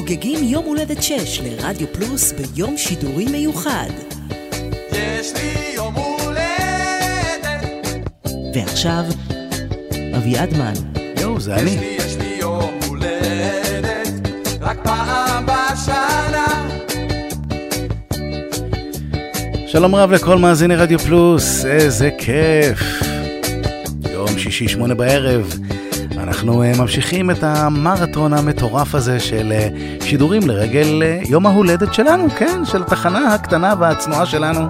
חוגגים יום הולדת 6 לרדיו פלוס ביום שידורי מיוחד. יש לי יום הולדת. ועכשיו, אביעד מן. יואו, זה יש אני. לי, יש לי יום הולדת. רק פעם בשנה. שלום רב לכל מאזיני רדיו פלוס, איזה כיף. יום שישי שמונה בערב, אנחנו אה, ממשיכים את המרתון המטורף הזה של אה, שידורים לרגל אה, יום ההולדת שלנו, כן, של התחנה הקטנה והצנועה שלנו,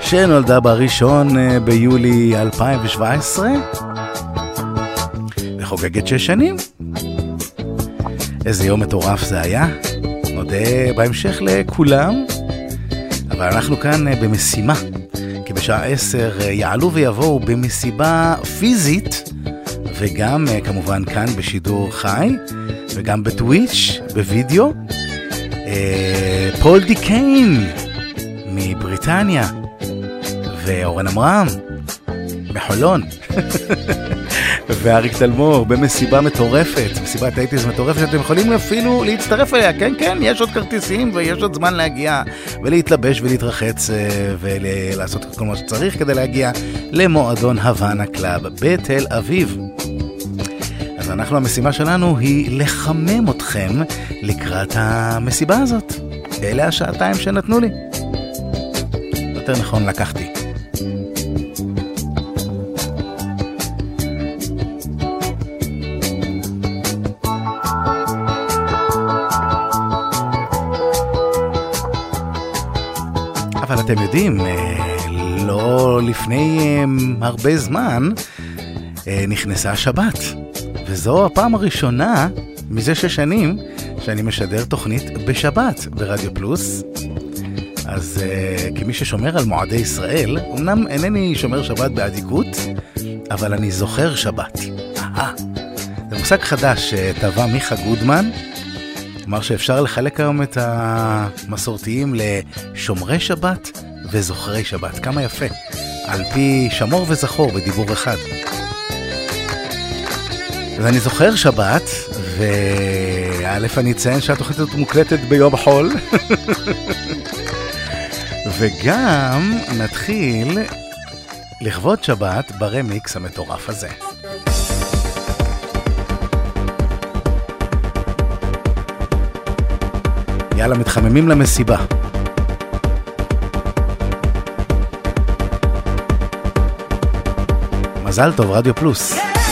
שנולדה בראשון ביולי 2017, וחוגגת שש שנים. איזה יום מטורף זה היה, נודה בהמשך לכולם. אבל אנחנו כאן במשימה, כי בשעה עשר אה, יעלו ויבואו במסיבה פיזית, וגם אה, כמובן כאן בשידור חי, וגם בטוויץ', בווידאו. אה, פול די קיין מבריטניה, ואורן עמרם מחולון. ואריק תלמור במסיבה מטורפת, מסיבת eighties מטורפת, שאתם יכולים אפילו להצטרף אליה, כן כן, יש עוד כרטיסים ויש עוד זמן להגיע ולהתלבש ולהתרחץ אה, ולעשות כל מה שצריך כדי להגיע למועדון הוואנה קלאב בתל אביב. אז אנחנו, המשימה שלנו היא לחמם אתכם לקראת המסיבה הזאת. אלה השעתיים שנתנו לי. יותר נכון לקחתי. אתם יודעים, אה, לא לפני אה, הרבה זמן אה, נכנסה השבת. וזו הפעם הראשונה מזה שש שנים שאני משדר תוכנית בשבת ברדיו פלוס. אז כמי ששומר על מועדי ישראל, אמנם אינני שומר שבת באדיקות, אבל אני זוכר שבת. אהה. זה מושג חדש שטבע מיכה גודמן, אמר שאפשר לחלק היום את המסורתיים לשומרי שבת וזוכרי שבת. כמה יפה. על פי שמור וזכור בדיבור אחד. ואני זוכר שבת, וא' אני אציין שהתוכנית הזאת מוקלטת ביום חול. וגם נתחיל לכבוד שבת ברמיקס המטורף הזה. יאללה, מתחממים למסיבה. מזל טוב, רדיו פלוס. שלום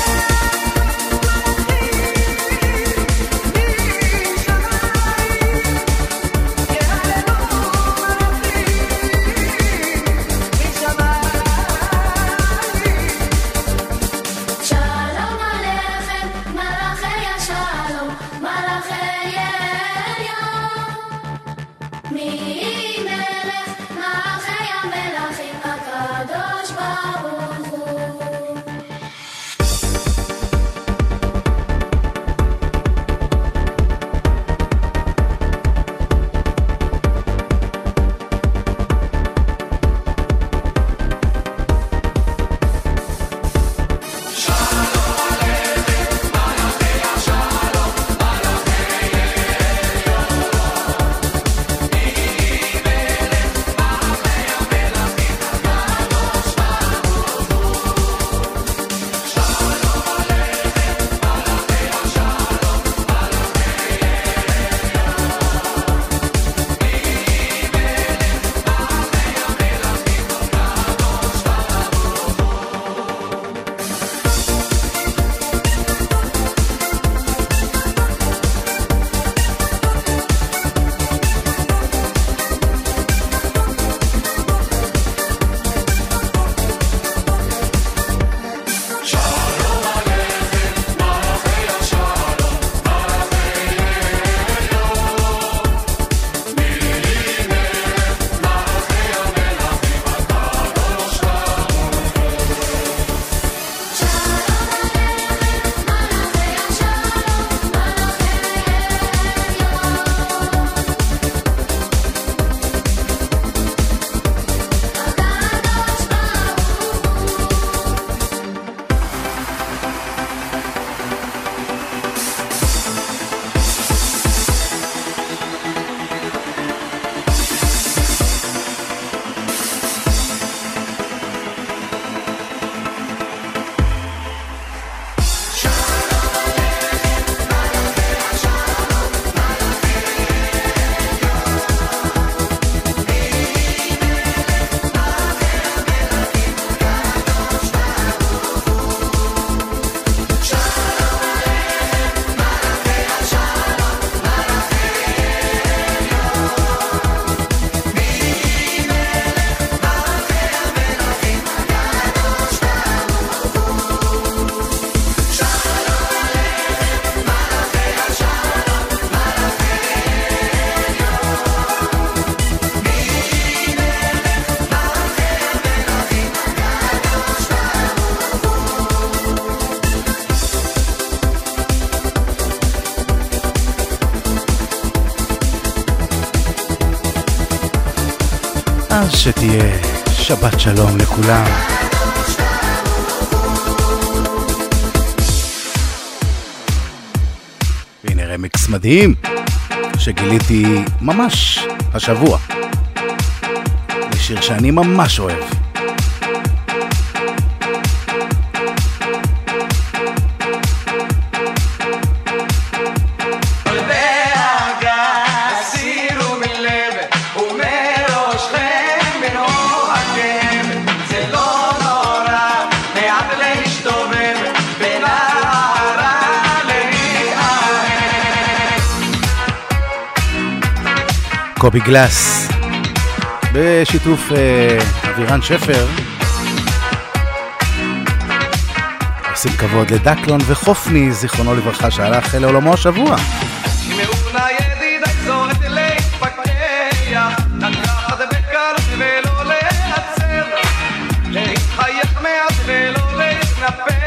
שבת שלום לכולם. והנה רמקס מדהים שגיליתי ממש השבוע זה שיר שאני ממש אוהב. קובי גלאס, בשיתוף אה, אבירן שפר. עושים כבוד לדקלון וחופני, זיכרונו לברכה, שהלך לעולמו השבוע. להתחייך מעט ולא להתנפל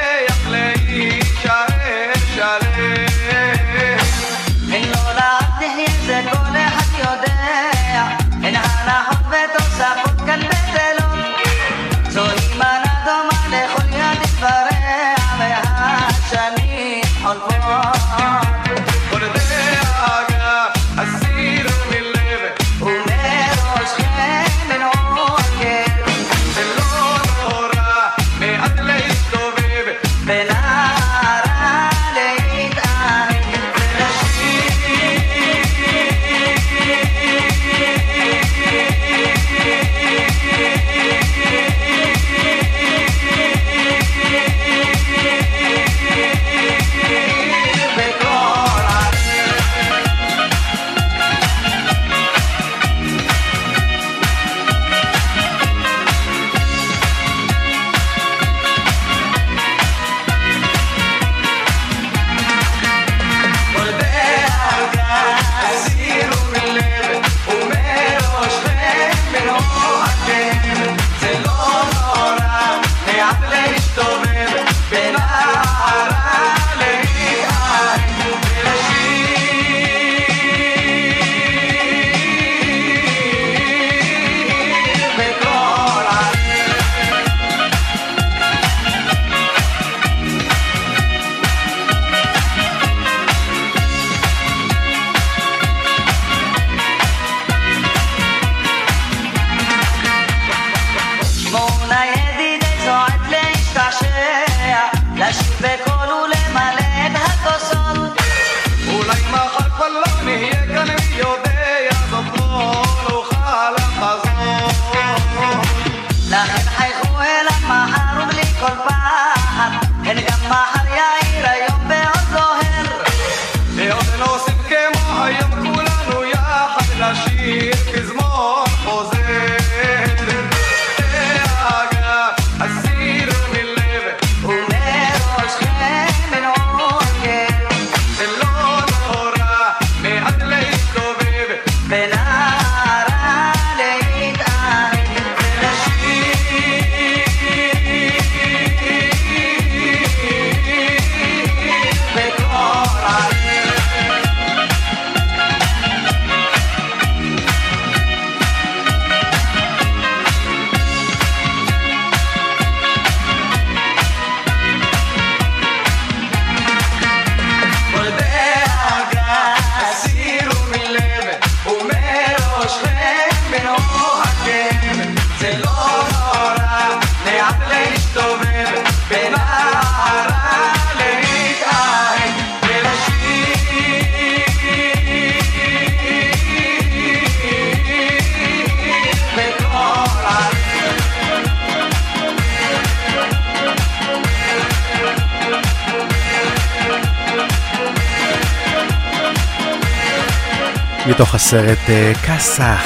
הסרט אה, קאסח.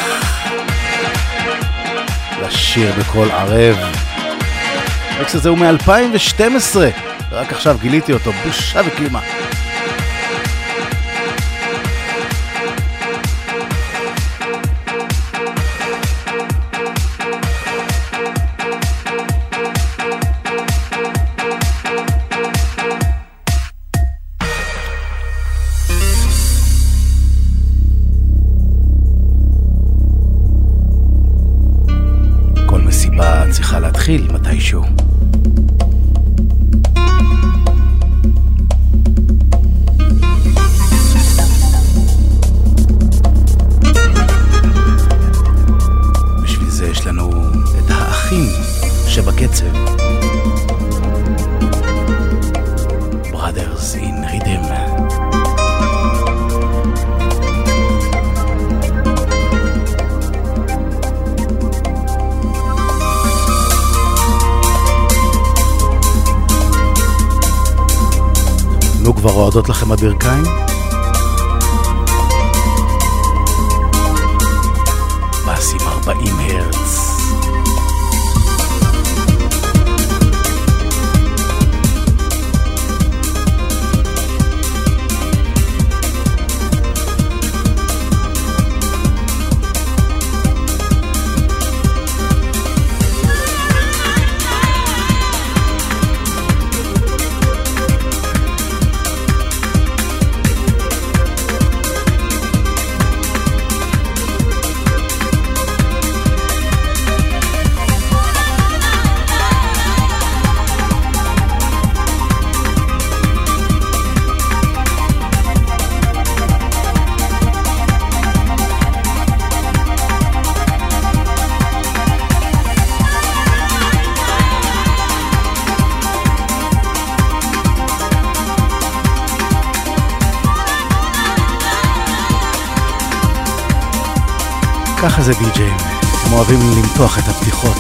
לשיר בקול ערב. האקס הזה הוא מ-2012, רק עכשיו גיליתי אותו, בושה וכלימה. מתישהו. בשביל זה יש לנו את האחים שבקצב. כבר רועדות לכם הברכיים? מה באסים 40 הרץ. כזה די-ג'יי, הם אוהבים למתוח את הפתיחות.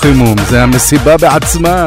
חימום, זה המסיבה בעצמה.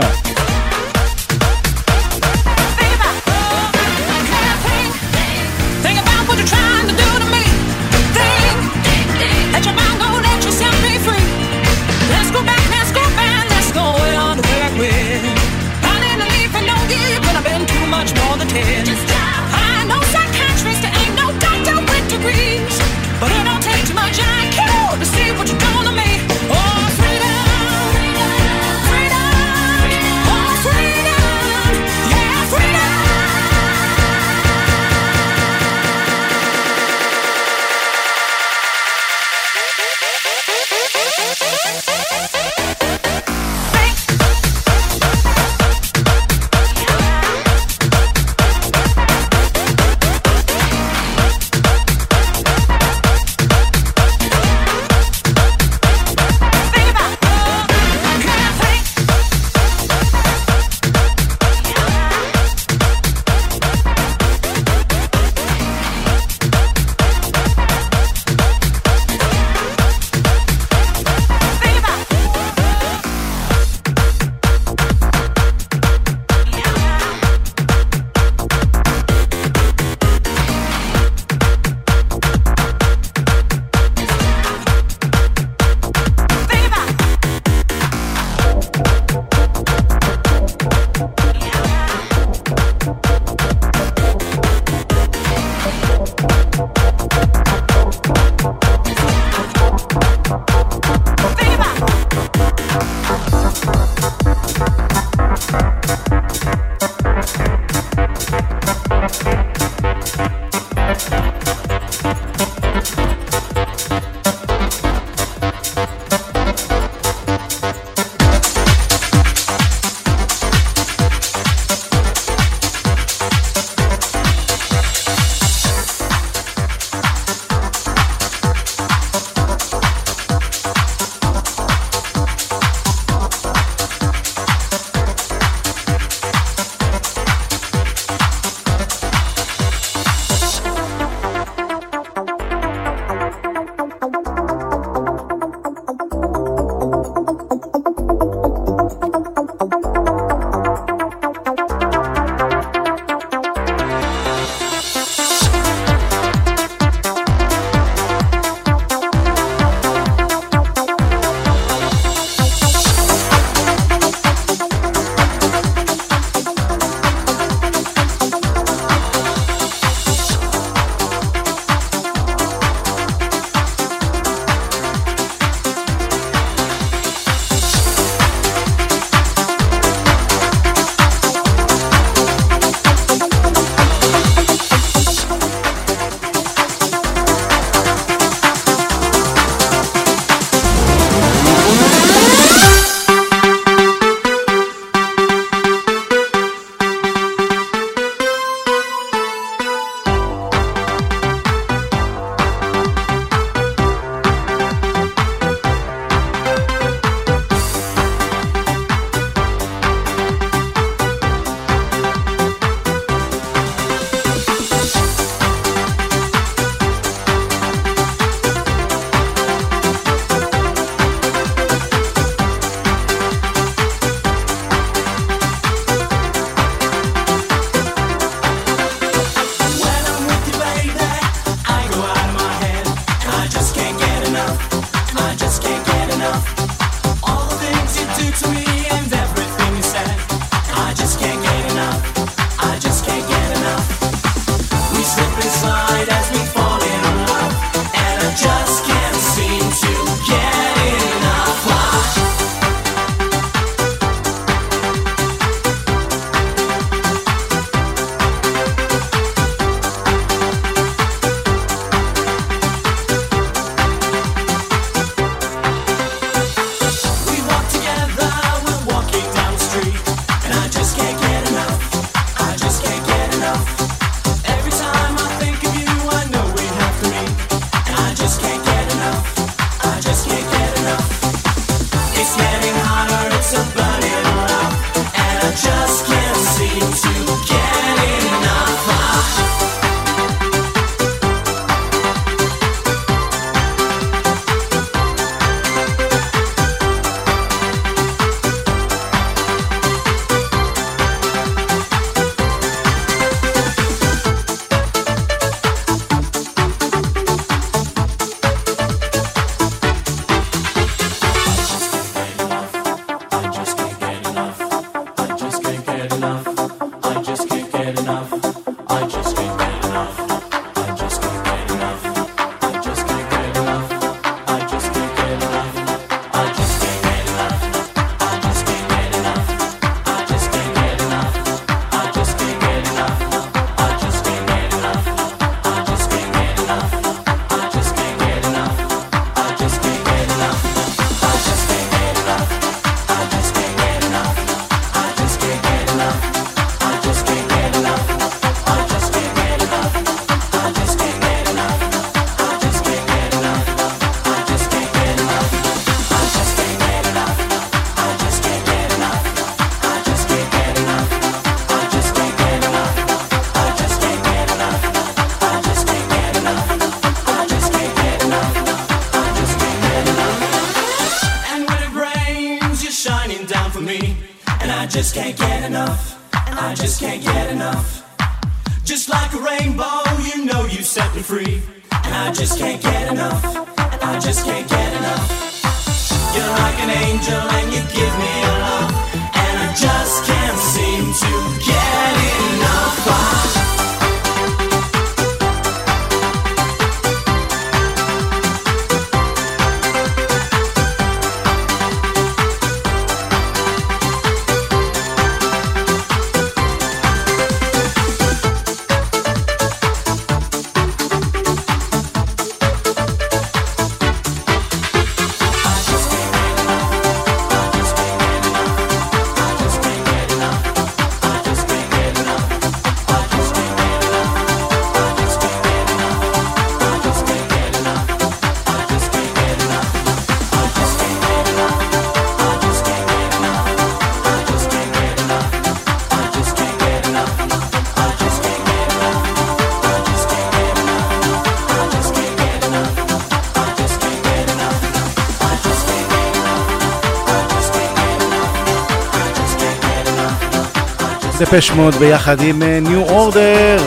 דפש מוד ביחד עם אה, ניו אורדר,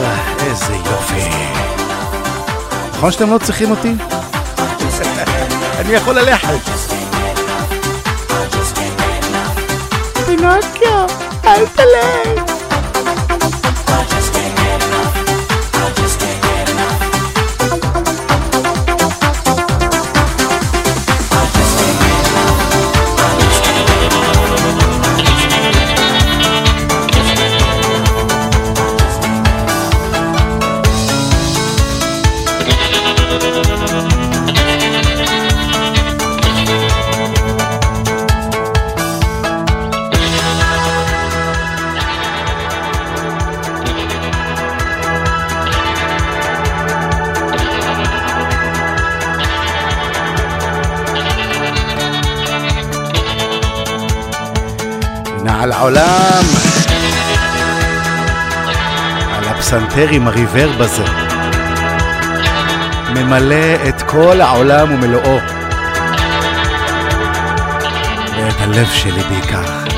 איזה יופי. נכון שאתם לא צריכים אותי? אני יכול ללכת. פינוקיו, אל תלך. העולם. על הפסנתר עם הריברב הזה. ממלא את כל העולם ומלואו. ואת הלב שלי בעיקר.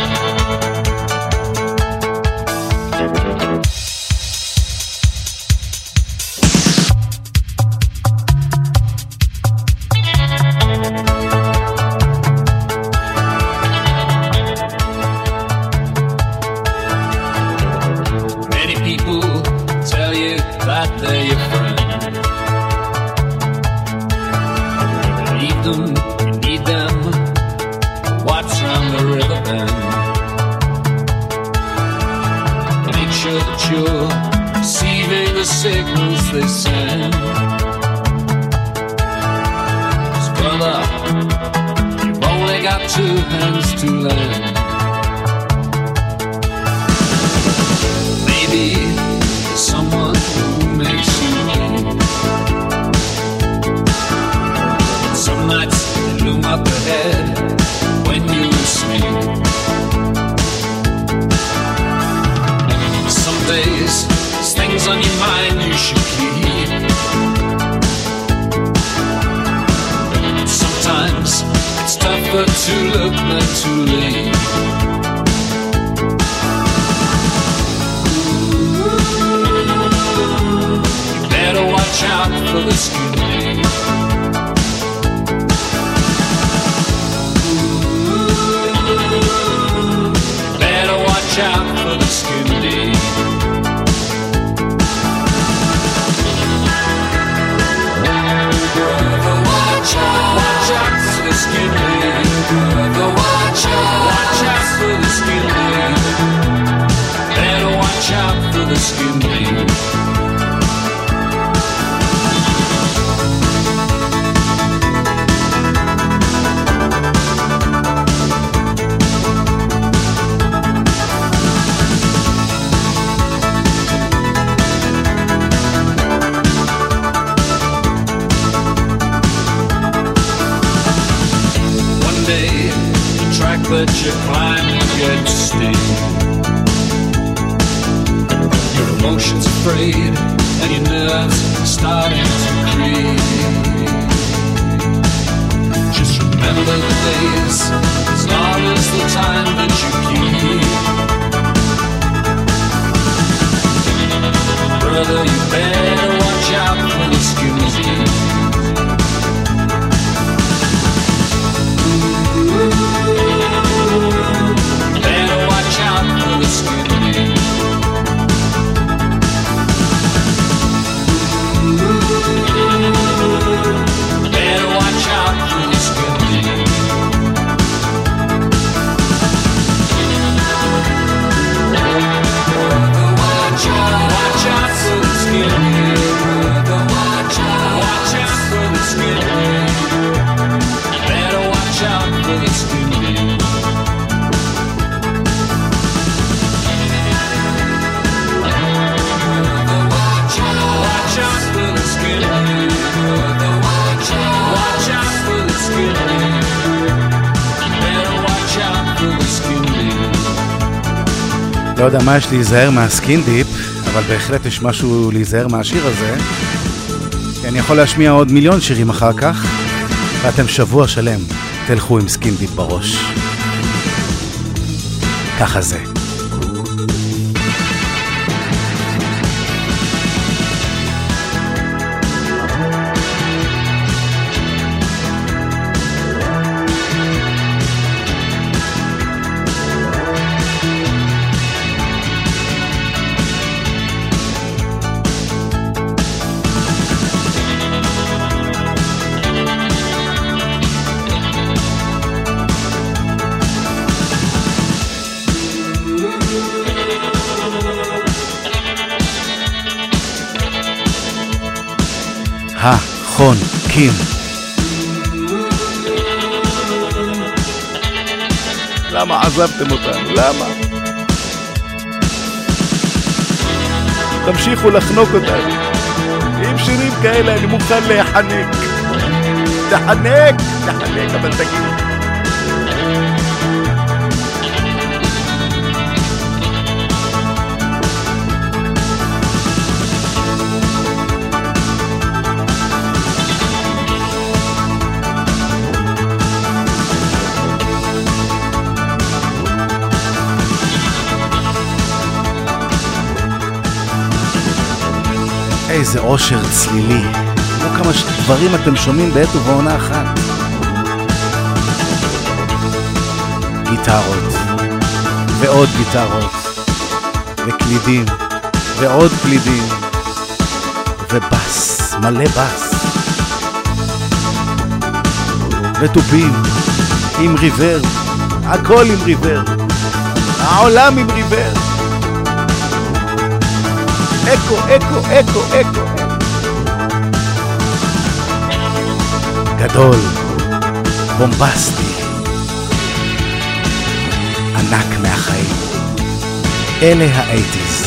מה יש להיזהר מה skin deep, אבל בהחלט יש משהו להיזהר מהשיר הזה. כי אני יכול להשמיע עוד מיליון שירים אחר כך, ואתם שבוע שלם תלכו עם skin deep בראש. ככה זה. החונקים. למה עזבתם אותנו? למה? תמשיכו לחנוק אותנו. עם שירים כאלה אני מוכן להיחנק. תחנק, תחנק, אבל תגיד. איזה אושר צלילי. לא כמה דברים אתם שומעים בעת ובעונה אחת. גיטרות, ועוד גיטרות, וקלידים, ועוד קלידים, ובס, מלא בס. ותופים, עם ריבר, הכל עם ריבר. העולם עם ריבר. אקו, אקו, אקו, אקו. גדול, בומבסטי, ענק מהחיים. אלה האייטיז.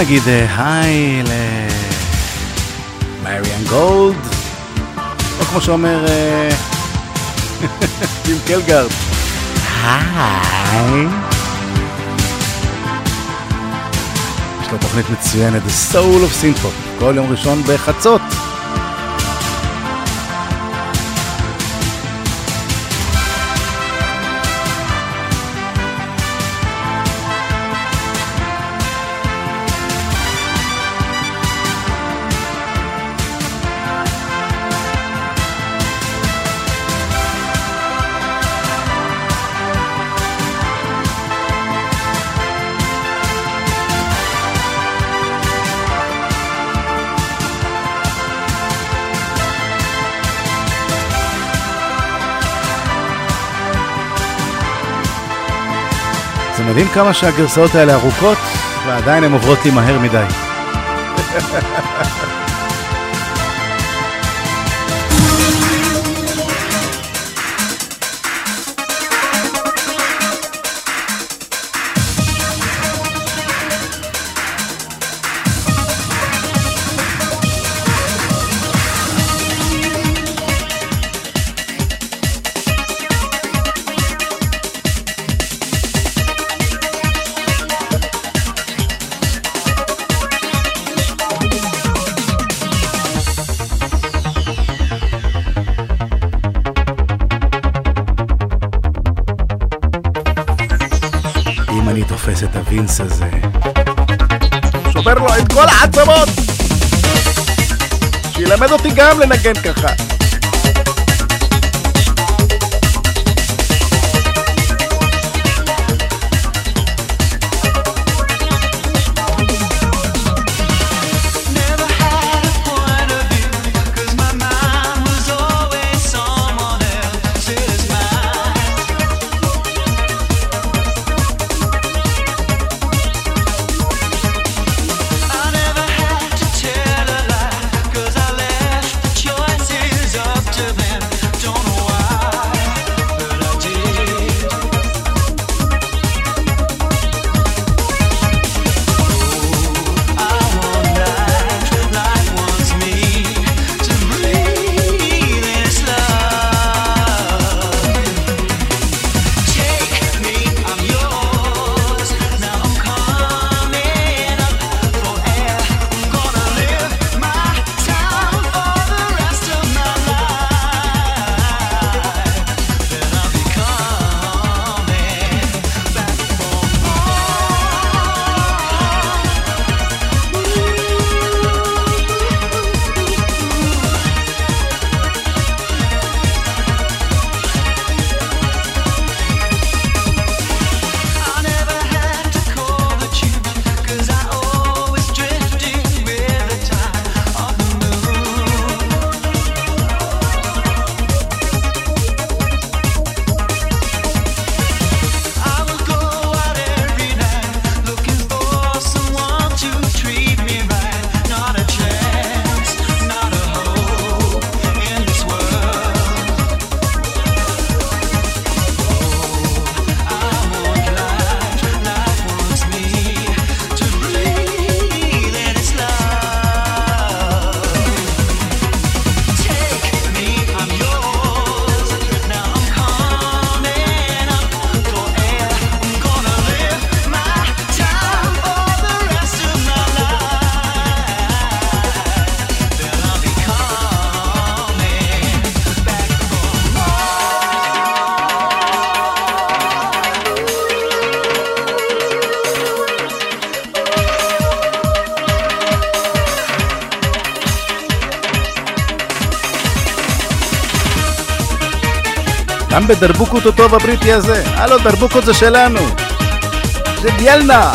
נגיד אה, היי למריאן גולד, או כמו שאומר אה, טים קלגארד, היי. יש לו תוכנית מצוינת, The Soul of Synthpop, כל יום ראשון בחצות. כמה שהגרסאות האלה ארוכות, ועדיין הן עוברות לי מהר מדי. תופס את הווינס הזה. שובר לו את כל העצמות! שילמד אותי גם לנגן ככה. בדרבוקות אותו בבריטי הזה. הלו, דרבוקות זה שלנו. זה דיאלנה.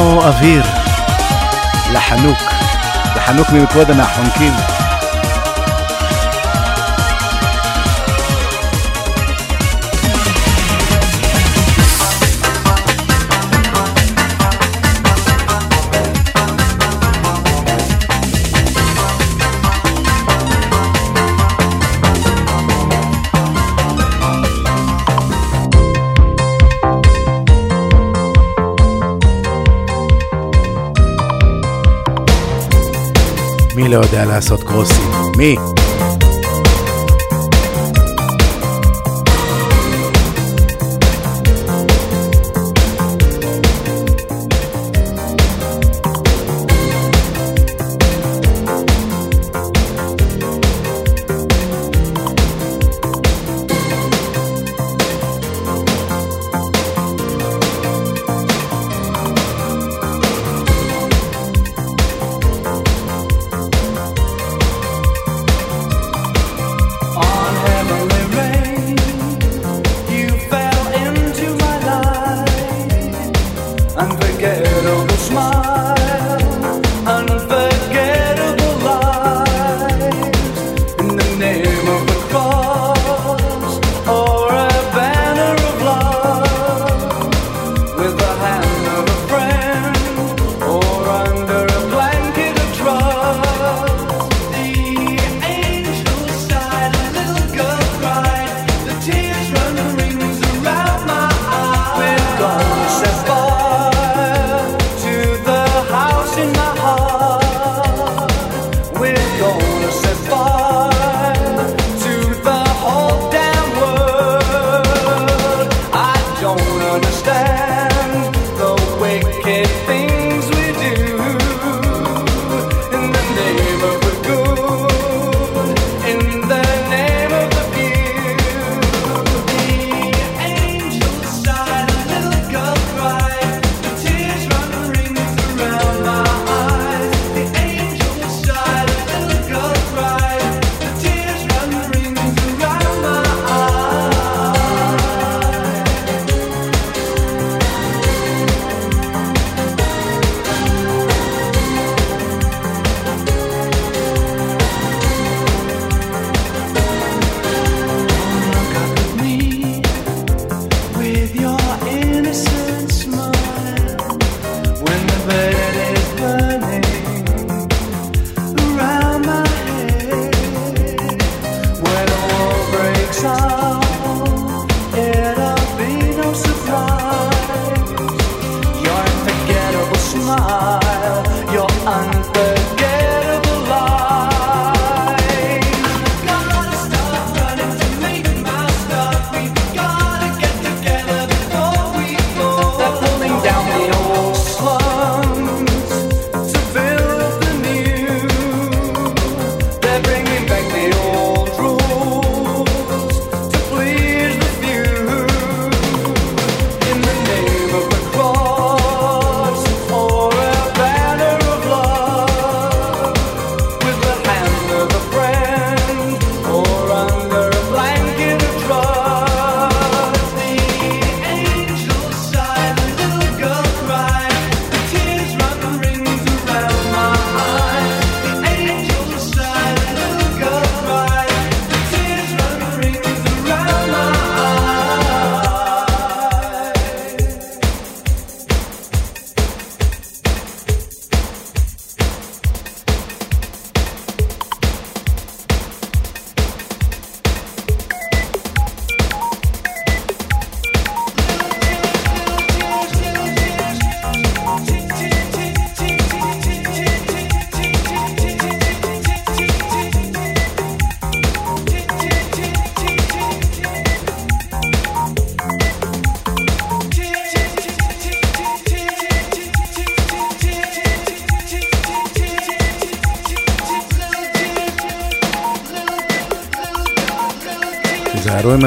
אוויר. לחנוק, לחנוק ממקודם אנחנו לא יודע לעשות קרוסים? מי?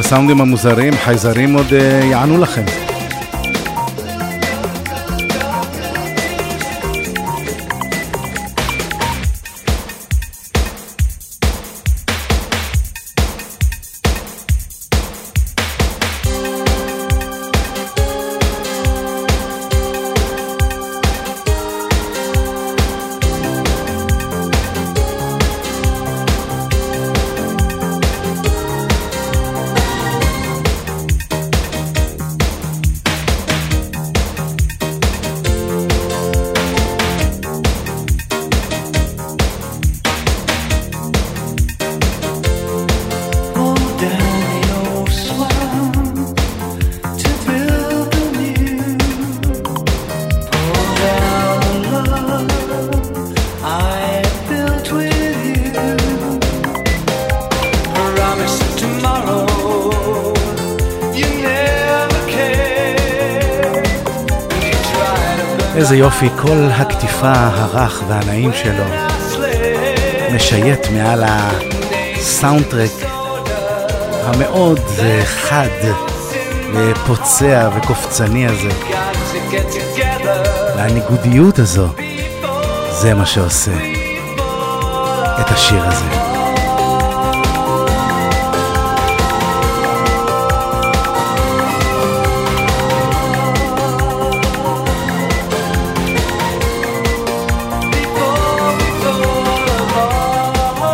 הסאונדים המוזרים, חייזרים עוד אה, יענו לכם. לפי כל הקטיפה הרך והנעים שלו, משייט מעל הסאונדטרק המאוד חד ופוצע וקופצני הזה. והניגודיות הזו, זה מה שעושה את השיר הזה.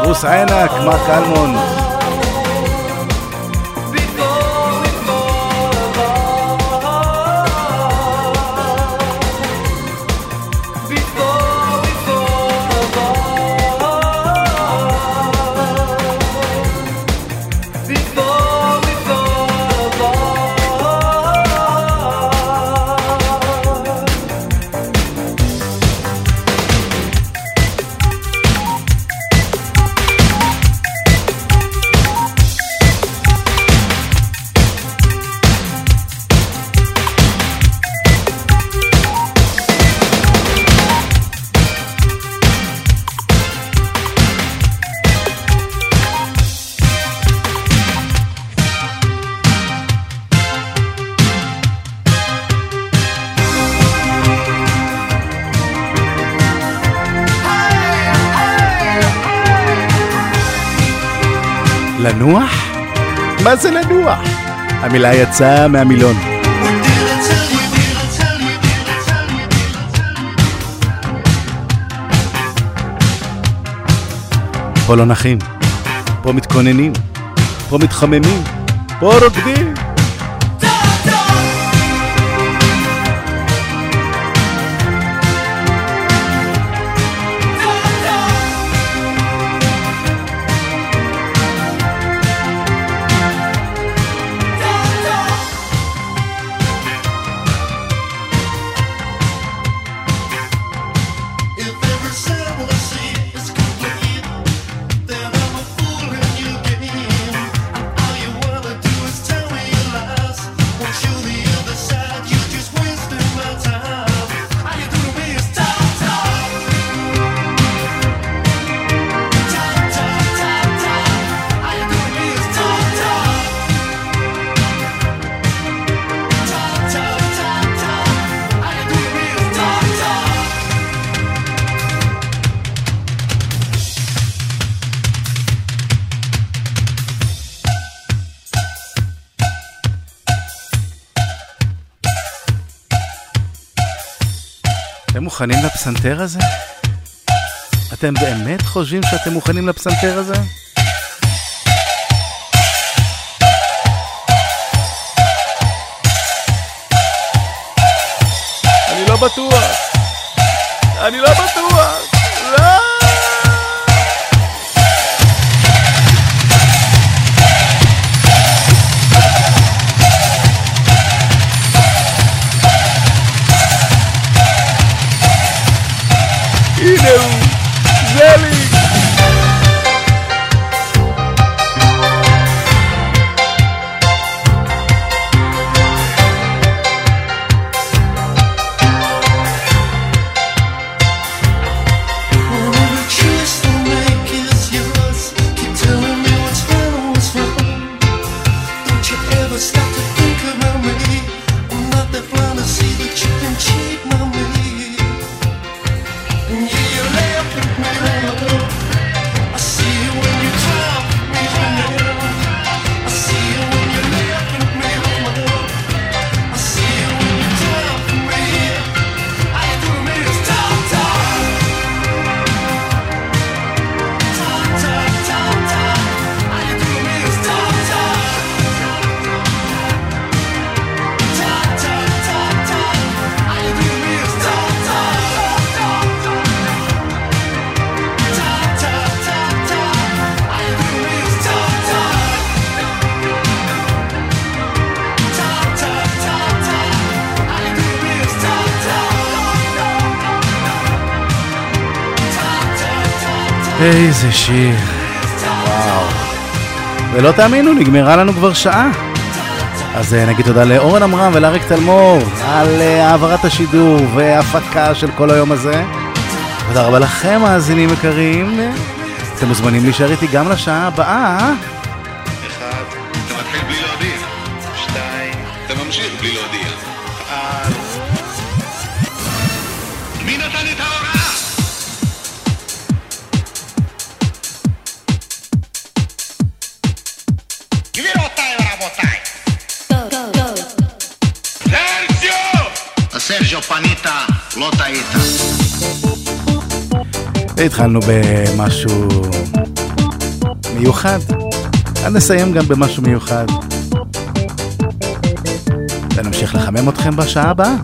وسعينك مع كالمون מה זה לנוע? המילה יצאה מהמילון. פה לא נחים, פה מתכוננים, פה מתחממים, פה רוקדים. מוכנים לפסנתר הזה? אתם באמת חושבים שאתם מוכנים לפסנתר הזה? אני לא בטוח. אני לא בטוח. איזה שיר. וואו. ולא תאמינו, נגמרה לנו כבר שעה. אז אה, נגיד תודה לאורן עמרם ולאריק תלמור על אה, העברת השידור וההפקה של כל היום הזה. תודה רבה לכם, מאזינים יקרים. אתם מוזמנים להישאר איתי גם לשעה הבאה. התחלנו במשהו מיוחד, אז נסיים גם במשהו מיוחד. ונמשיך לחמם אתכם בשעה הבאה.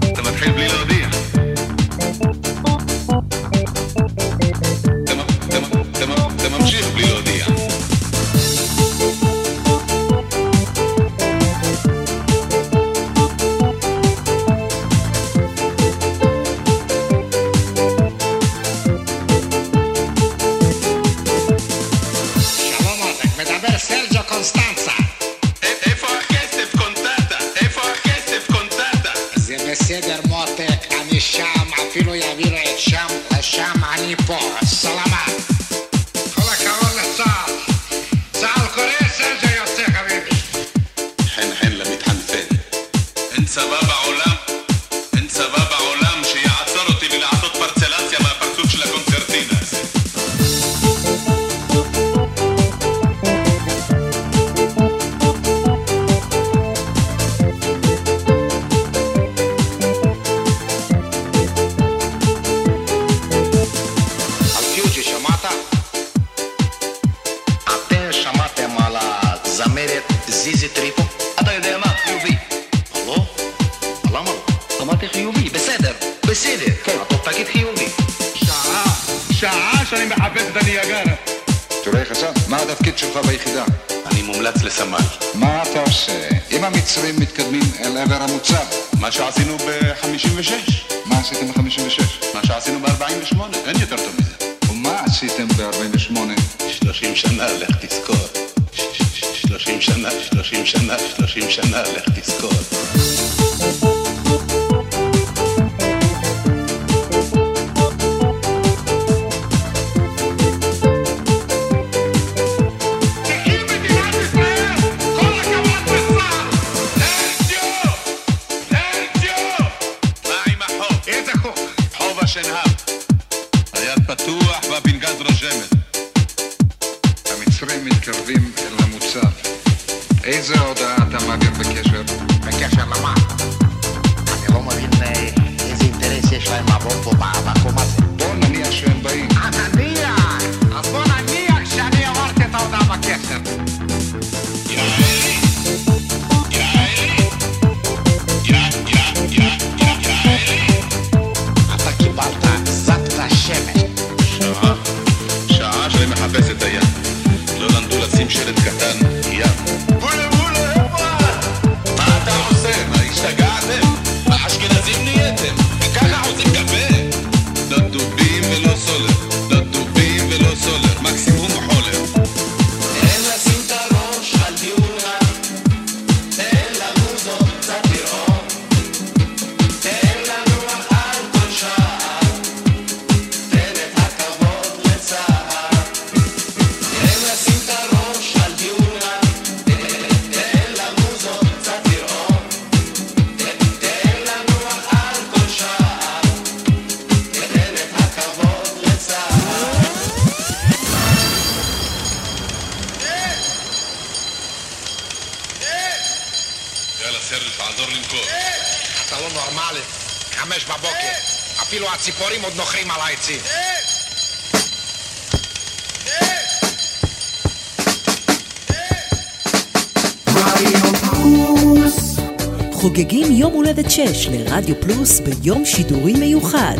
שש לרדיו פלוס ביום שידורי מיוחד.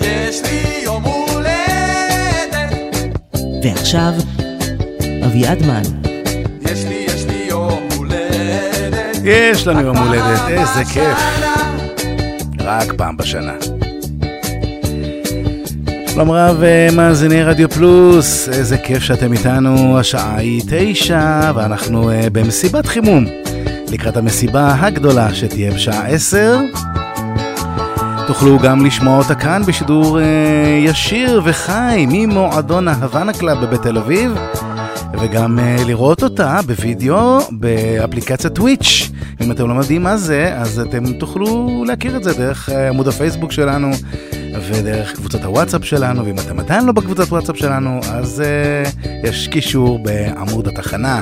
יש לי יום הולדת. ועכשיו, אביעד מן. יש לי, יש לי יום הולדת. יש לנו יום הולדת, איזה כיף. רק פעם בשנה. שלום רב, אה, מאזיני רדיו פלוס, איזה כיף שאתם איתנו, השעה היא תשע, ואנחנו אה, במסיבת חימום. לקראת המסיבה הגדולה שתהיה בשעה 10. תוכלו גם לשמוע אותה כאן בשידור אה, ישיר וחי ממועדון ההוואנה קלאב בבית תל אביב, וגם אה, לראות אותה בווידאו באפליקציית טוויץ'. אם אתם לא יודעים מה זה, אז אתם תוכלו להכיר את זה דרך אה, עמוד הפייסבוק שלנו ודרך קבוצת הוואטסאפ שלנו, ואם אתם עדיין לא בקבוצת וואטסאפ שלנו, אז אה, יש קישור בעמוד התחנה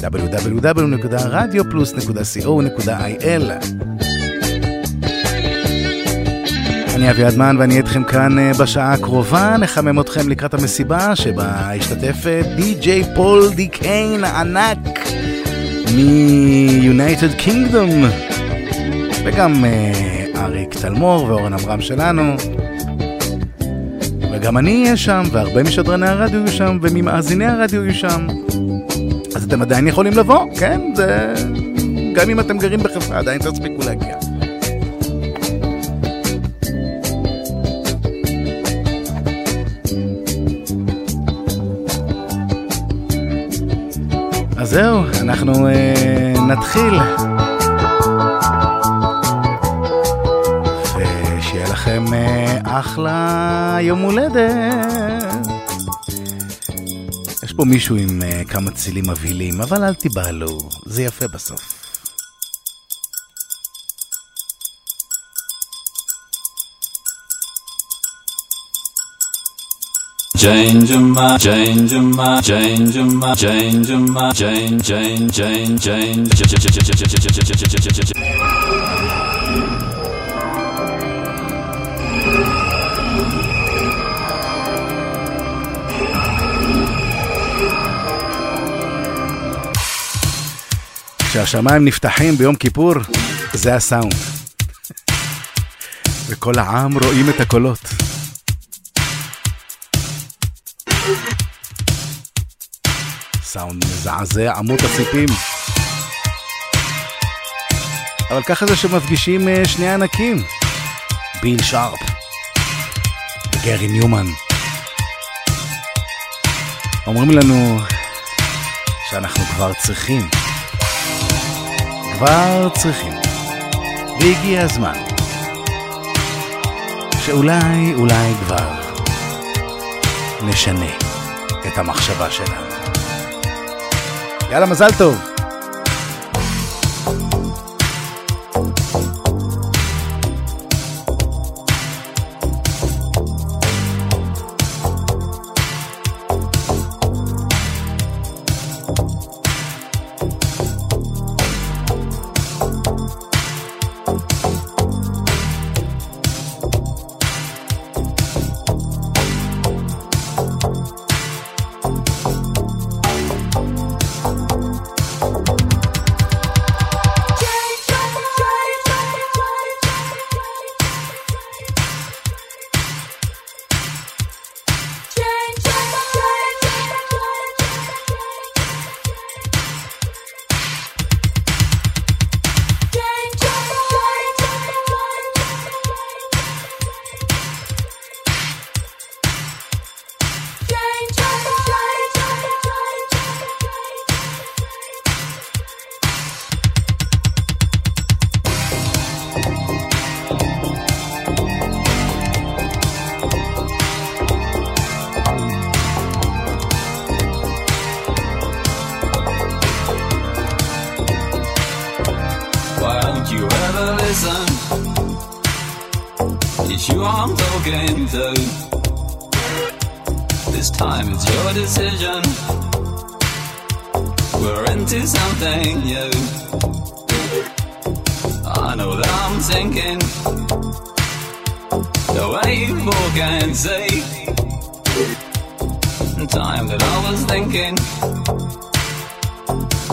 www.radioplus.co.il אני אביעד מן ואני אהיה איתכם כאן אה, בשעה הקרובה, נחמם אתכם לקראת המסיבה שבה השתתף אה, די.ג'יי פול די קיין הענק מ-United Kingdom וגם אה, אריק תלמור ואורן עמרם שלנו. וגם אני אהיה שם והרבה משדרני הרדיו יהיו שם וממאזיני הרדיו יהיו שם אתם עדיין יכולים לבוא, כן? זה... גם אם אתם גרים בחיפה עדיין תספיקו להגיע אז זהו, אנחנו אה, נתחיל. ושיהיה לכם אה, אחלה יום הולדת. פה מישהו עם אה, כמה צילים מבהילים, אבל אל תיבהלו, זה יפה בסוף. Change your mind, change your mind, change your mind, change your mind, change, change, change, change, ch- ch- ch- ch- ch- ch- ch- ch- ch- ch- ch- ch- כשהשמיים נפתחים ביום כיפור, זה הסאונד. וכל העם רואים את הקולות. סאונד מזעזע, עמות הסיפים. אבל ככה זה שמפגישים אה, שני ענקים. ביל שרפ וגרי ניומן. אומרים לנו שאנחנו כבר צריכים. כבר צריכים. והגיע הזמן. שאולי, אולי כבר נשנה את המחשבה שלנו. יאללה, מזל טוב.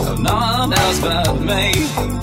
Of no one else but me.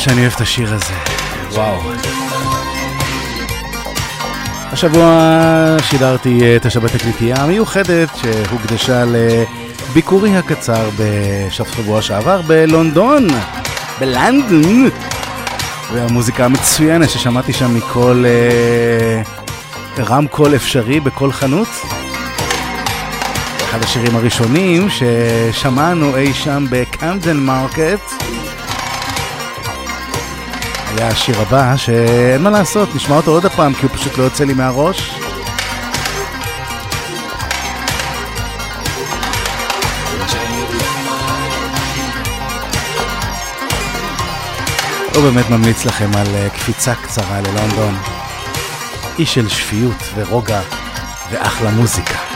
שאני אוהב את השיר הזה, וואו. השבוע שידרתי אה, את השבת הקליטייה המיוחדת שהוקדשה לביקורי הקצר בסוף שבוע שעבר בלונדון, בלנדון. והמוזיקה המצוינת ששמעתי שם מכל אה, רמקול אפשרי בכל חנות. אחד השירים הראשונים ששמענו אי שם בקמדן מרקט. היה השיר הבא, שאין מה לעשות, נשמע אותו עוד הפעם, כי הוא פשוט לא יוצא לי מהראש. הוא באמת ממליץ לכם על אה, קפיצה קצרה ללונדון. איש של שפיות ורוגע ואחלה מוזיקה.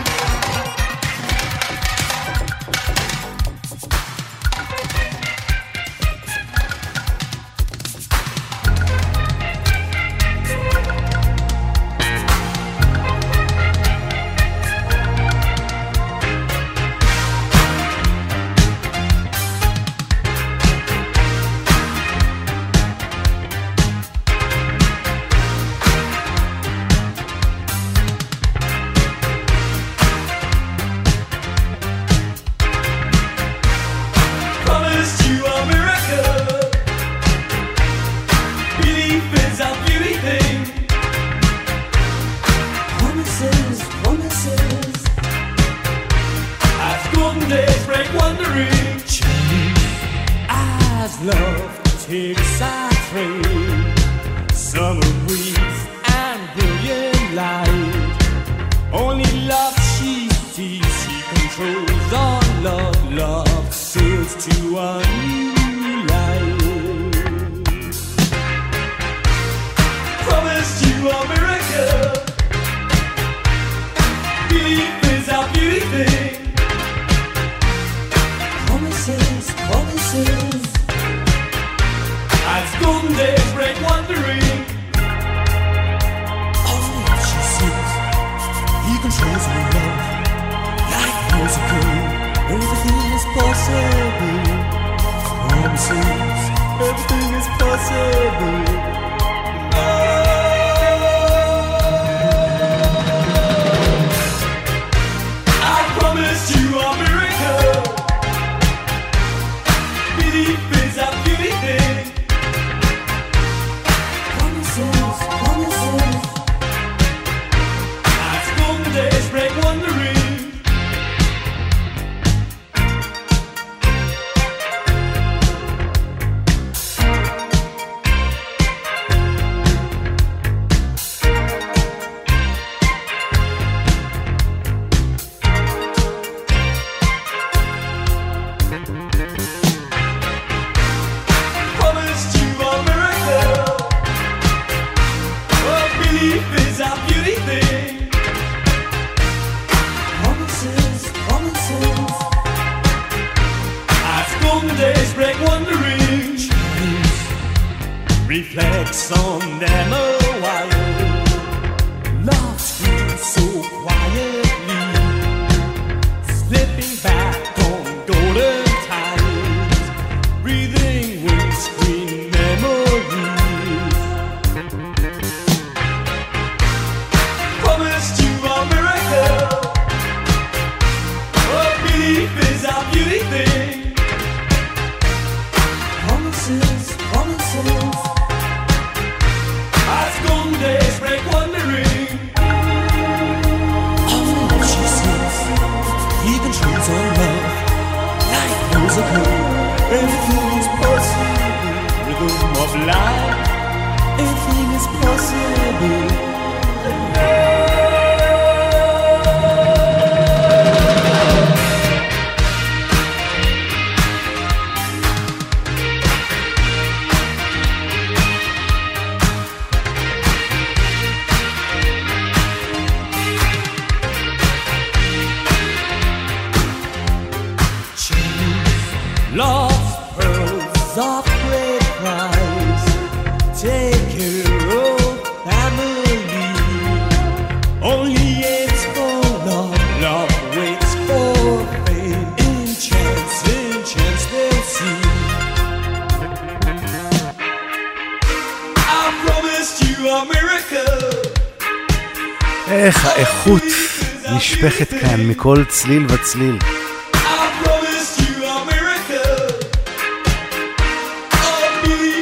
כל צליל וצליל.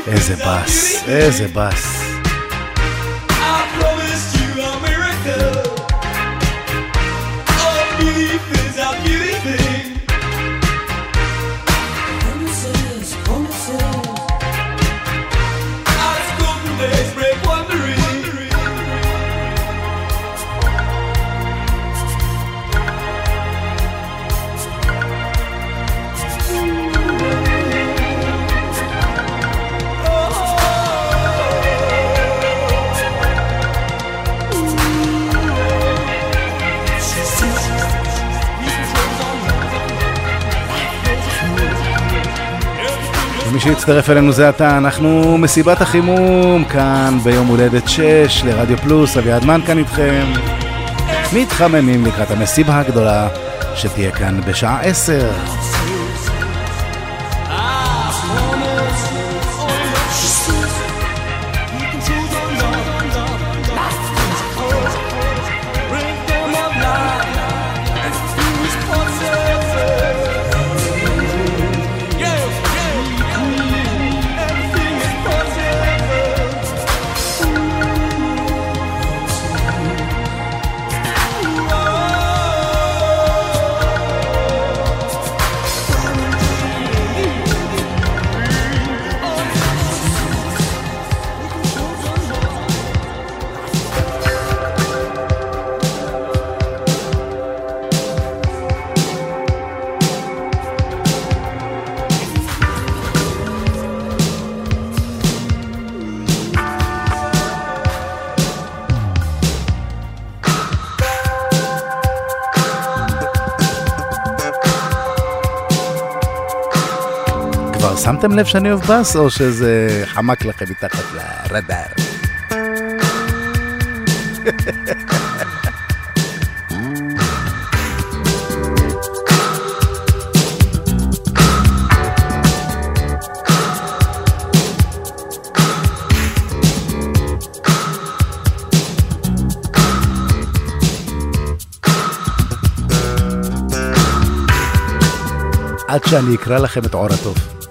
איזה בס, איזה בס. מי שהצטרף אלינו זה אתה, אנחנו מסיבת החימום כאן ביום הולדת 6 לרדיו פלוס, אביעד מן כאן איתכם. מתחממים לקראת המסיבה הגדולה שתהיה כאן בשעה 10. שמתם לב שאני אוהב בס, או שזה חמק לכם מתחת לרדאר? עד שאני אקרא לכם את עור הטוב.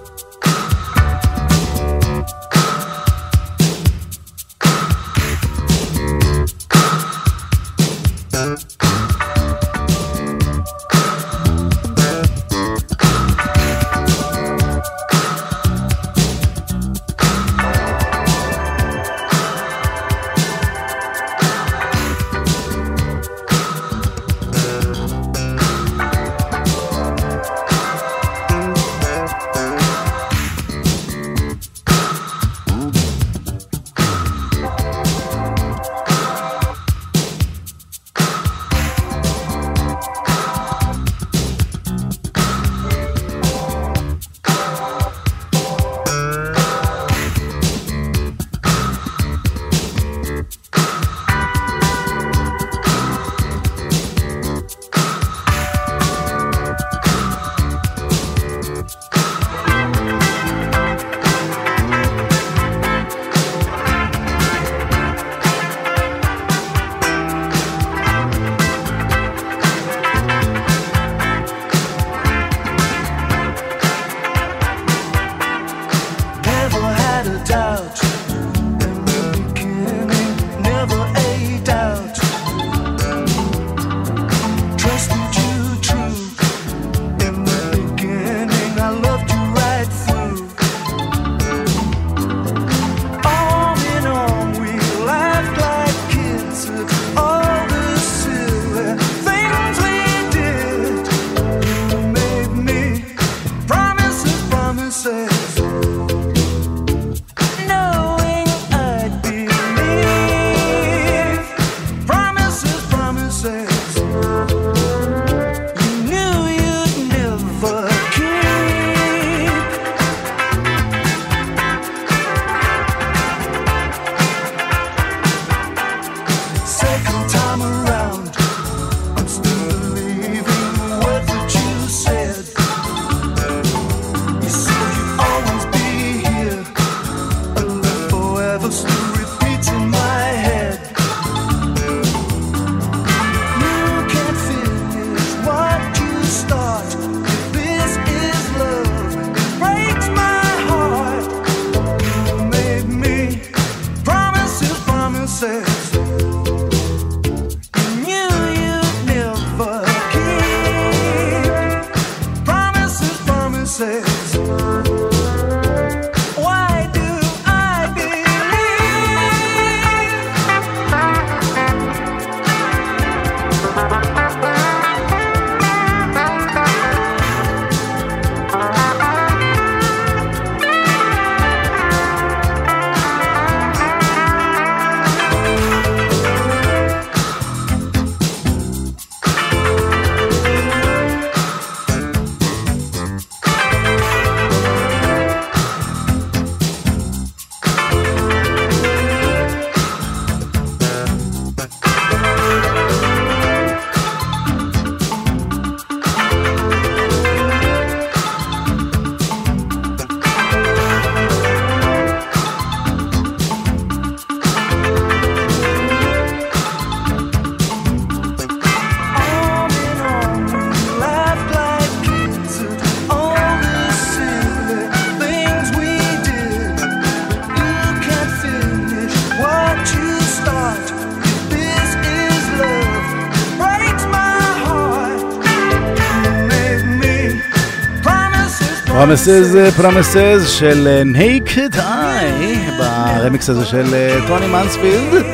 Promises Promises של אה, Naked Eyes, ברמיקס הזה של אה, טוני מנספילד.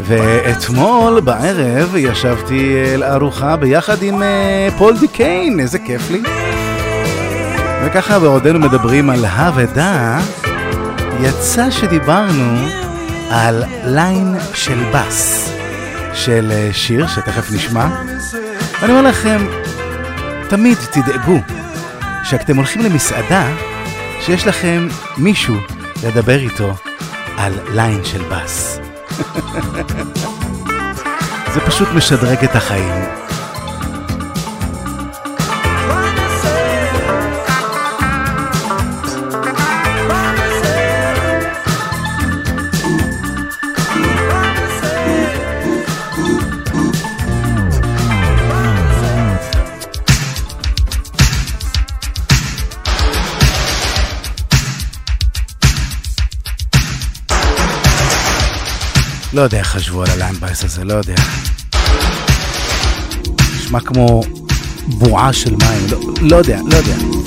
ואתמול בערב ישבתי אה, לארוחה ביחד עם פול די קיין, איזה כיף לי. וככה בעודנו מדברים על האבדה יצא שדיברנו על ליין של בס של שיר שתכף נשמע. ואני אומר לכם תמיד תדאגו. שכשאתם הולכים למסעדה, שיש לכם מישהו לדבר איתו על ליין של בס. זה פשוט משדרג את החיים. לא יודע איך חשבו על הליין בייס הזה, לא יודע. נשמע כמו בועה של מים, לא, לא יודע, לא יודע.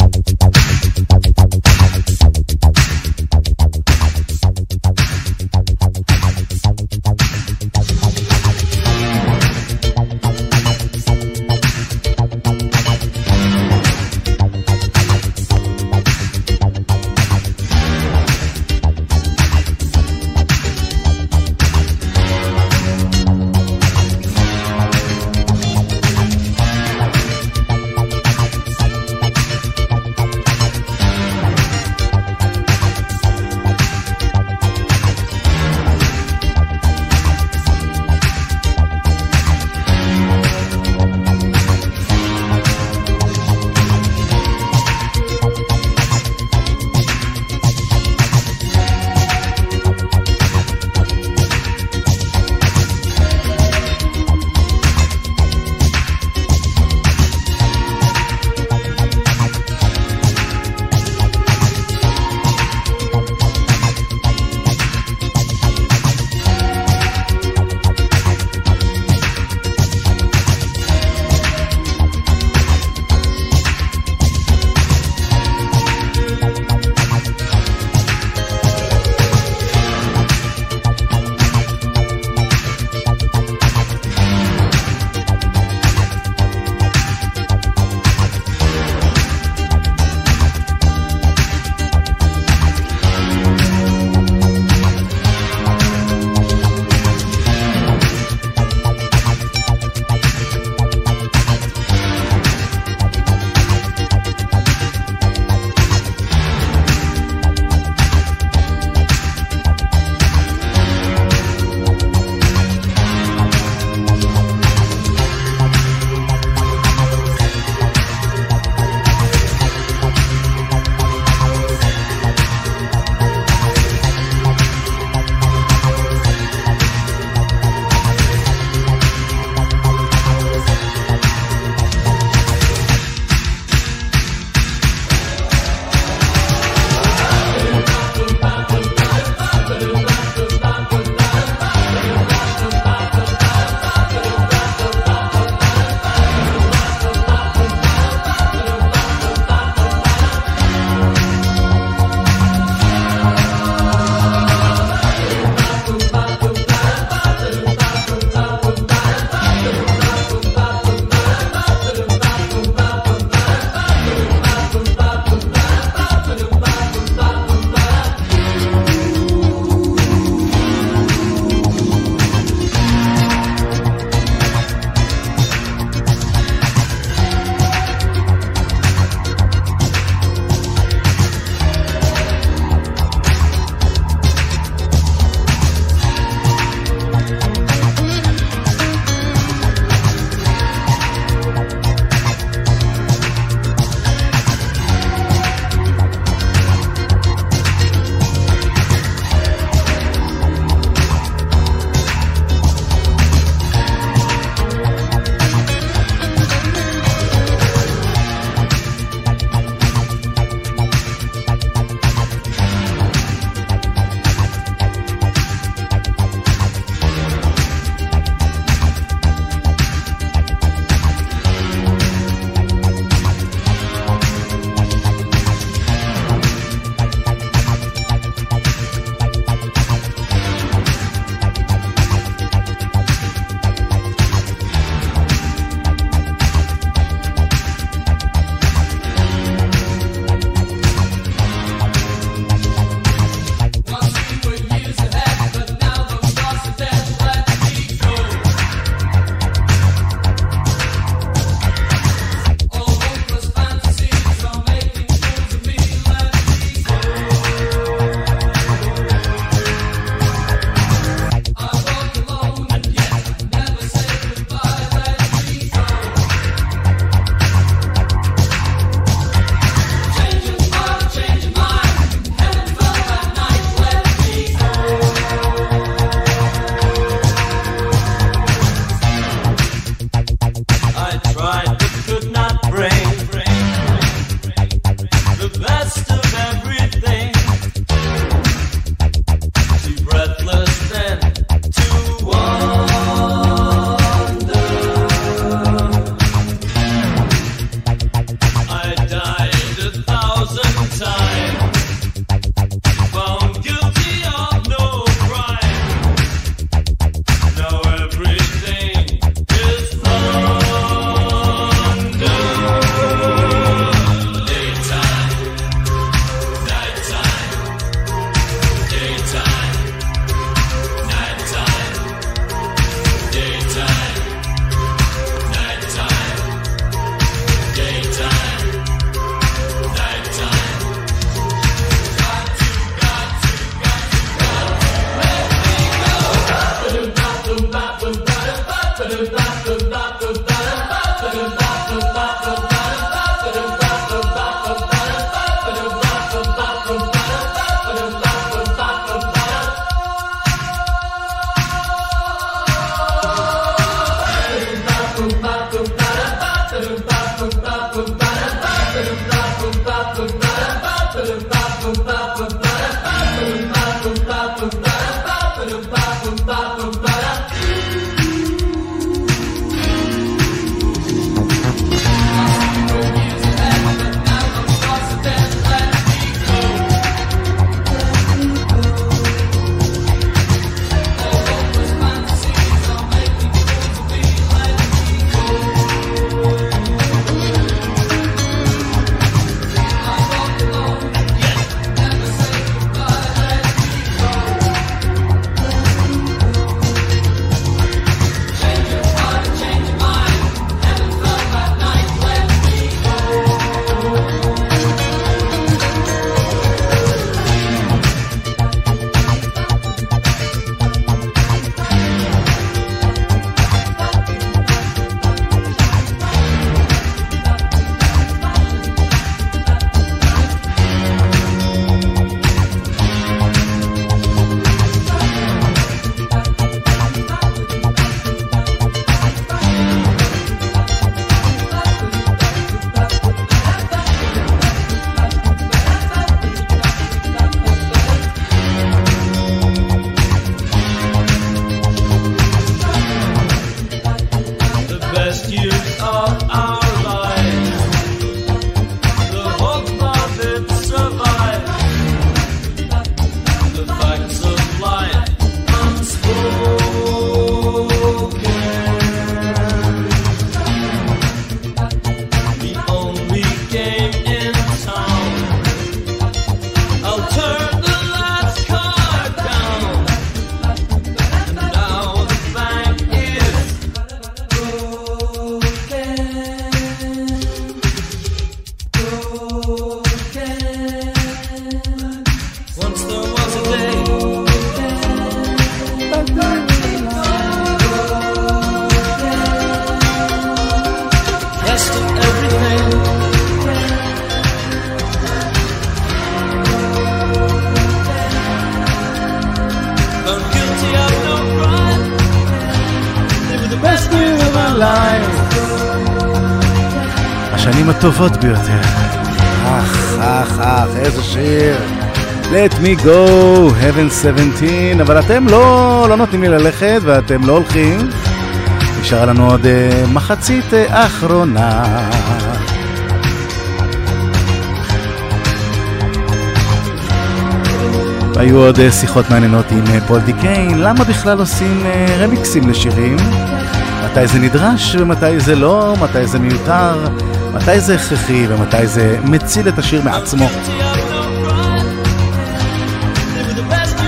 הטובות ביותר. אך, אך, אך, איזה שיר. Let me go, heaven 17, אבל אתם לא, לא נותנים לי ללכת ואתם לא הולכים. נשאר לנו עוד uh, מחצית uh, אחרונה. היו עוד uh, שיחות מעניינות עם uh, פול די קיין, למה בכלל עושים uh, רמיקסים לשירים? מתי זה נדרש ומתי זה לא, מתי זה מיותר, מתי זה הכרחי ומתי זה מציל את השיר מעצמו. The best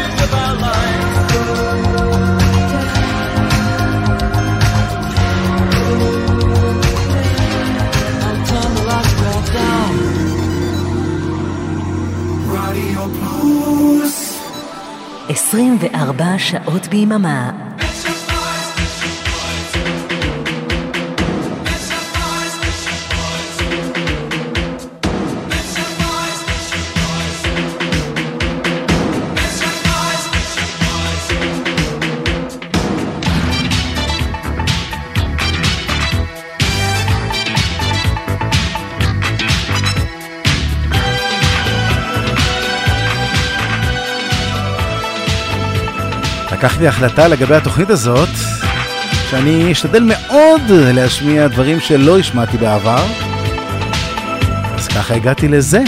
לקחתי החלטה לגבי התוכנית הזאת, שאני אשתדל מאוד להשמיע דברים שלא השמעתי בעבר, אז ככה הגעתי לזה.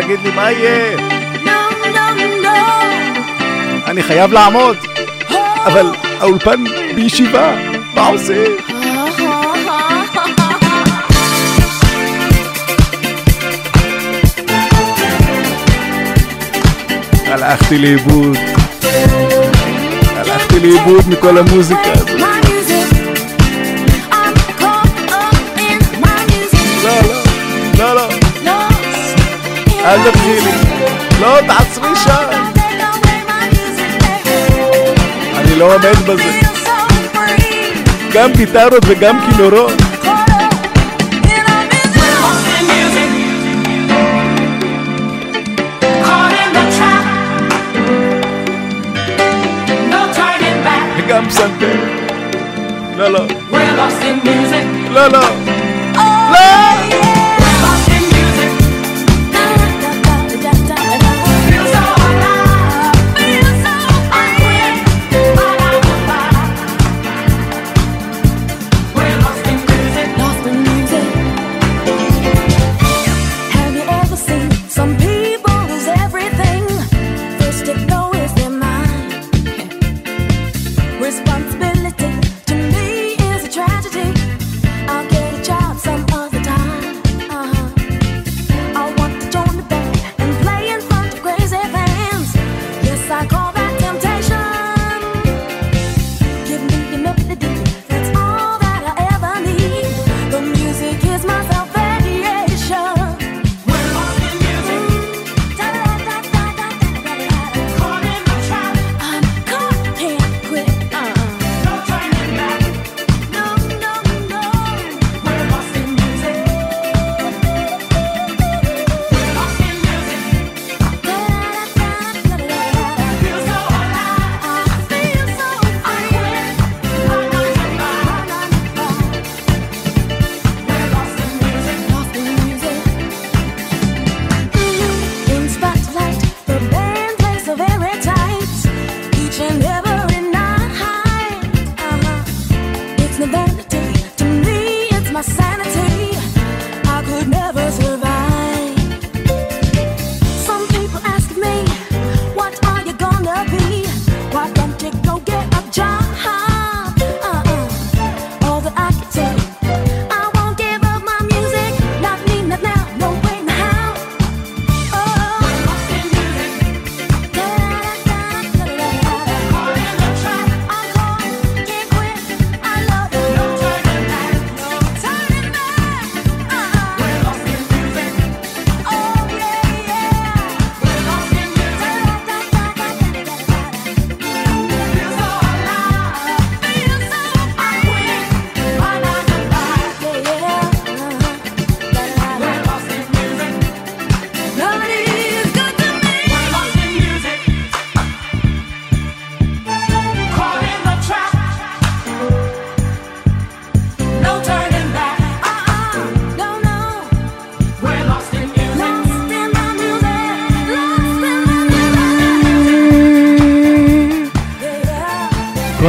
תגיד לי מה יהיה? No, no, no. אני חייב לעמוד, oh. אבל האולפן בישיבה, מה עושים? הלכתי לאיבוד, הלכתי לאיבוד מכל המוזיקה הזאת. אל תתחילי. לא, תעצרי שם. אני לא עומד בזה. גם גיטרות וגם כינורות. וגם פסנתר. לא, לא. לא, לא.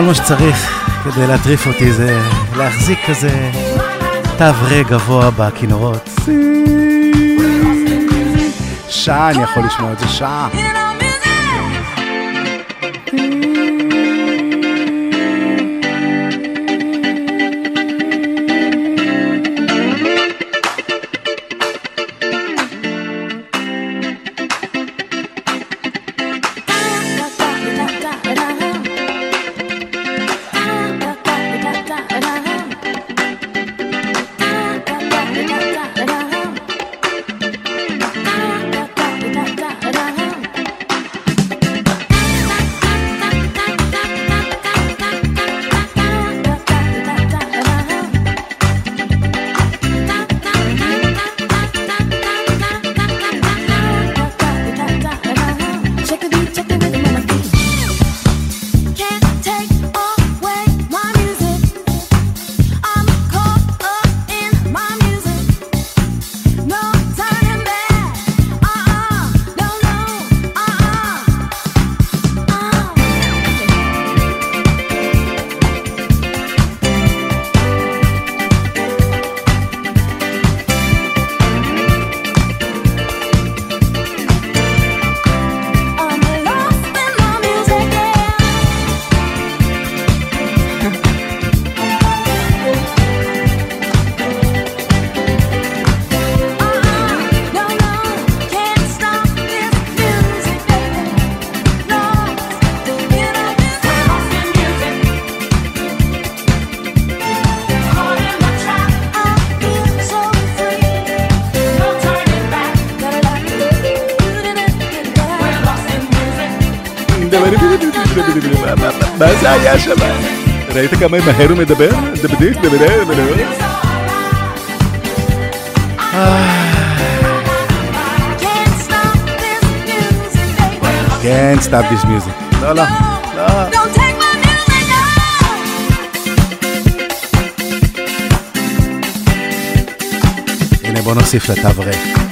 מה שצריך כדי להטריף אותי זה להחזיק כזה תו רה גבוה בכינורות. שעה אני יכול לשמוע את זה, שעה. ראית כמה מהר הוא מדבר? דבדיק, דבדיק, דבדיק. Can't stop this music. לא, לא. לא. הנה בוא נוסיף לתו ריק.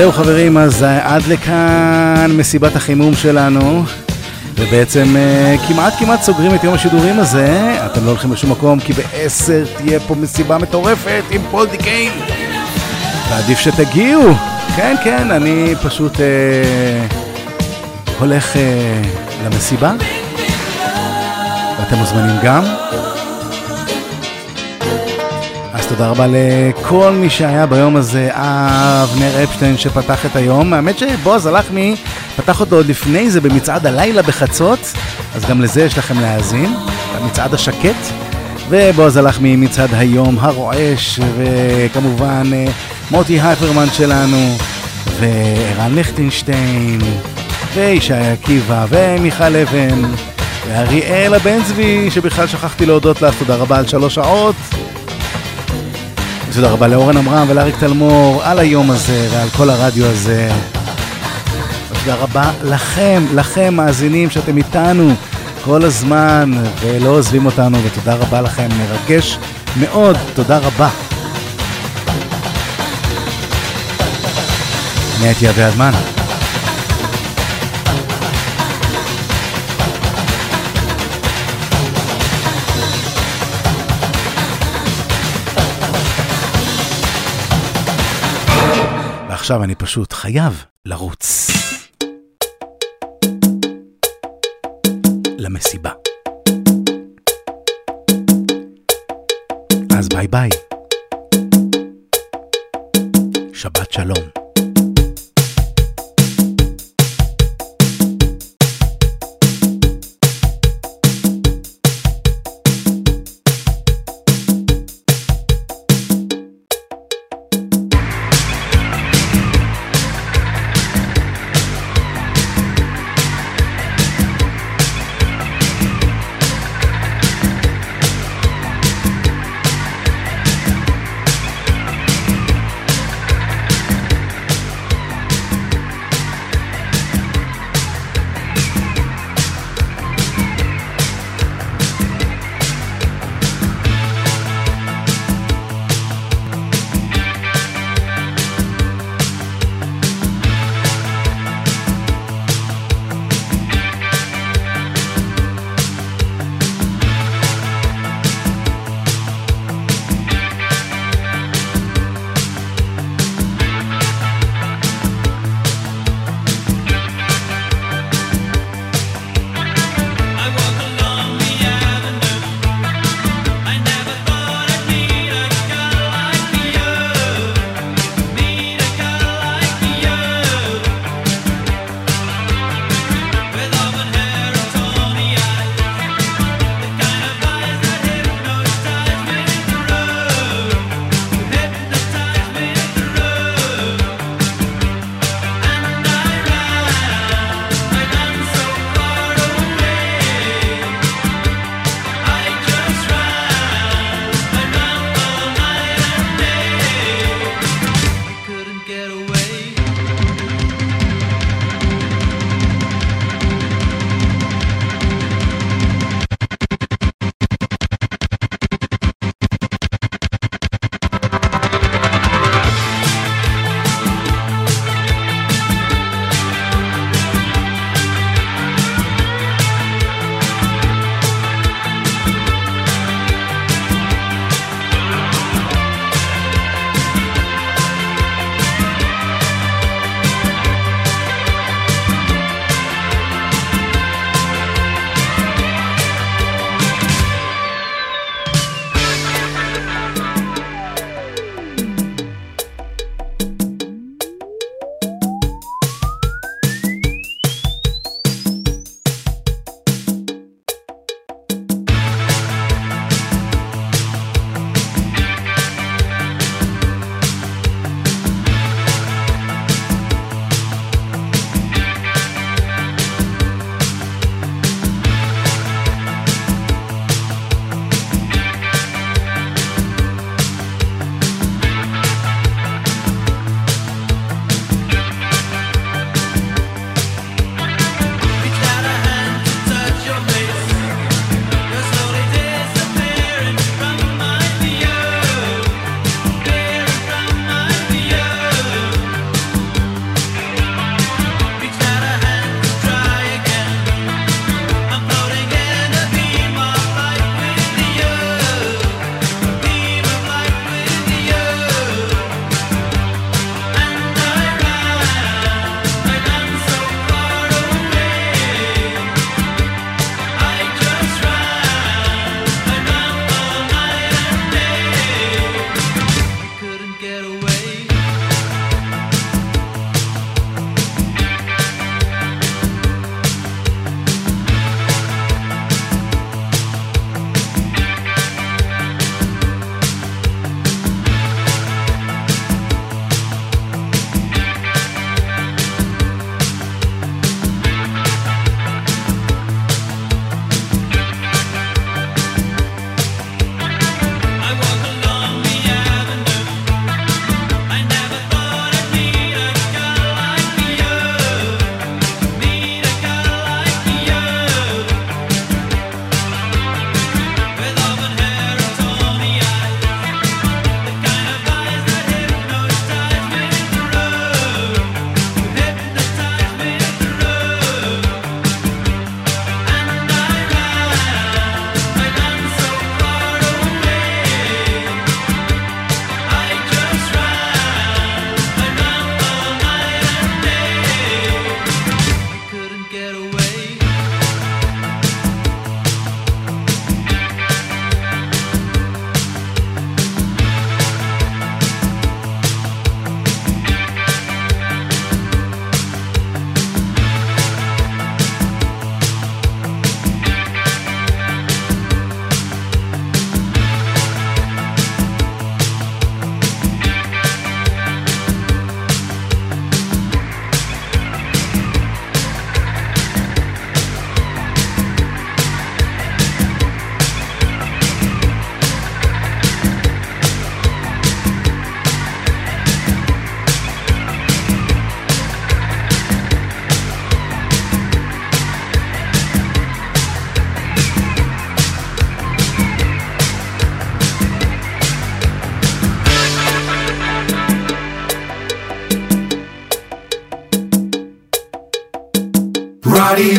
זהו חברים, אז אה, עד לכאן מסיבת החימום שלנו. ובעצם אה, כמעט כמעט סוגרים את יום השידורים הזה. אתם לא הולכים לשום מקום, כי בעשר תהיה פה מסיבה מטורפת עם פול דיקיין. ועדיף שתגיעו. כן, כן, אני פשוט אה, הולך אה, למסיבה. ואתם מוזמנים גם. תודה רבה לכל מי שהיה ביום הזה, אבנר אפשטיין שפתח את היום. האמת שבועז הלחמי פתח אותו עוד לפני זה במצעד הלילה בחצות, אז גם לזה יש לכם להאזין, המצעד השקט. ובועז הלחמי מצעד היום הרועש, וכמובן אה, מוטי הייפרמן שלנו, וערן ליכטנשטיין, וישי עקיבא, ומיכל אבן, ואריאלה בן צבי, שבכלל שכחתי להודות לך, תודה רבה על שלוש שעות. תודה רבה לאורן עמרם ולאריק תלמור על היום הזה ועל כל הרדיו הזה. תודה רבה לכם, לכם מאזינים שאתם איתנו כל הזמן ולא עוזבים אותנו, ותודה רבה לכם, מרגש מאוד, תודה רבה. אני הייתי אביעד מן. ועכשיו אני פשוט חייב לרוץ. למסיבה.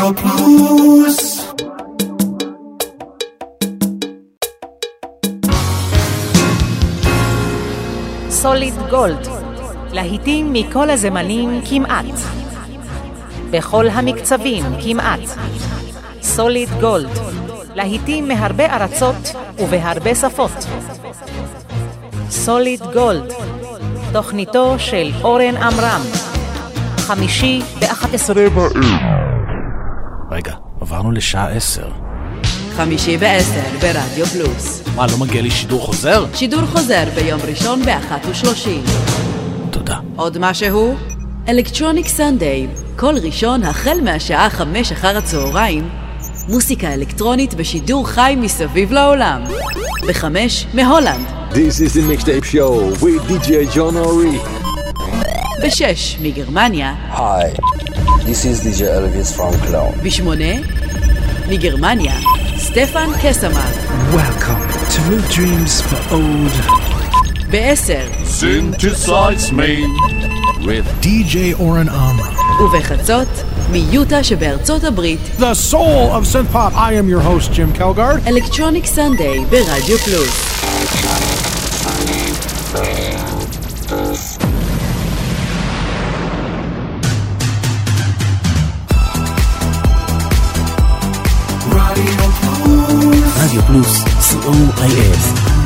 רדיו פלוס סוליד גולד, להיטים מכל הזמנים כמעט. בכל המקצבים כמעט. סוליד גולד, להיטים מהרבה ארצות ובהרבה שפות. סוליד גולד, תוכניתו של אורן עמרם, חמישי ב-11 בערב. עברנו לשעה עשר. חמישי בעשר ברדיו פלוס. מה, לא מגיע לי שידור חוזר? שידור חוזר ביום ראשון באחת ושלושים. תודה. עוד משהו? אלקטרוניק סנדיי, כל ראשון החל מהשעה חמש אחר הצהריים, מוסיקה אלקטרונית בשידור חי מסביב לעולם. בחמש מהולנד. This is the mixtape show with DJ John Ori. בשש מגרמניה. Hi, this is DJ Elvis from Cologne. בשמונה מגרמניה. סטפן קסמן. Welcome to New Dreams for Old. בעשר Synthesize me with DJ Oren Amram. ובחצות מיוטה שבארצות הברית. The soul of synth pop. I am your host, Jim Kelgard. אלקטרוניק סנדיי ברדיו פלוס. פלוס, co.il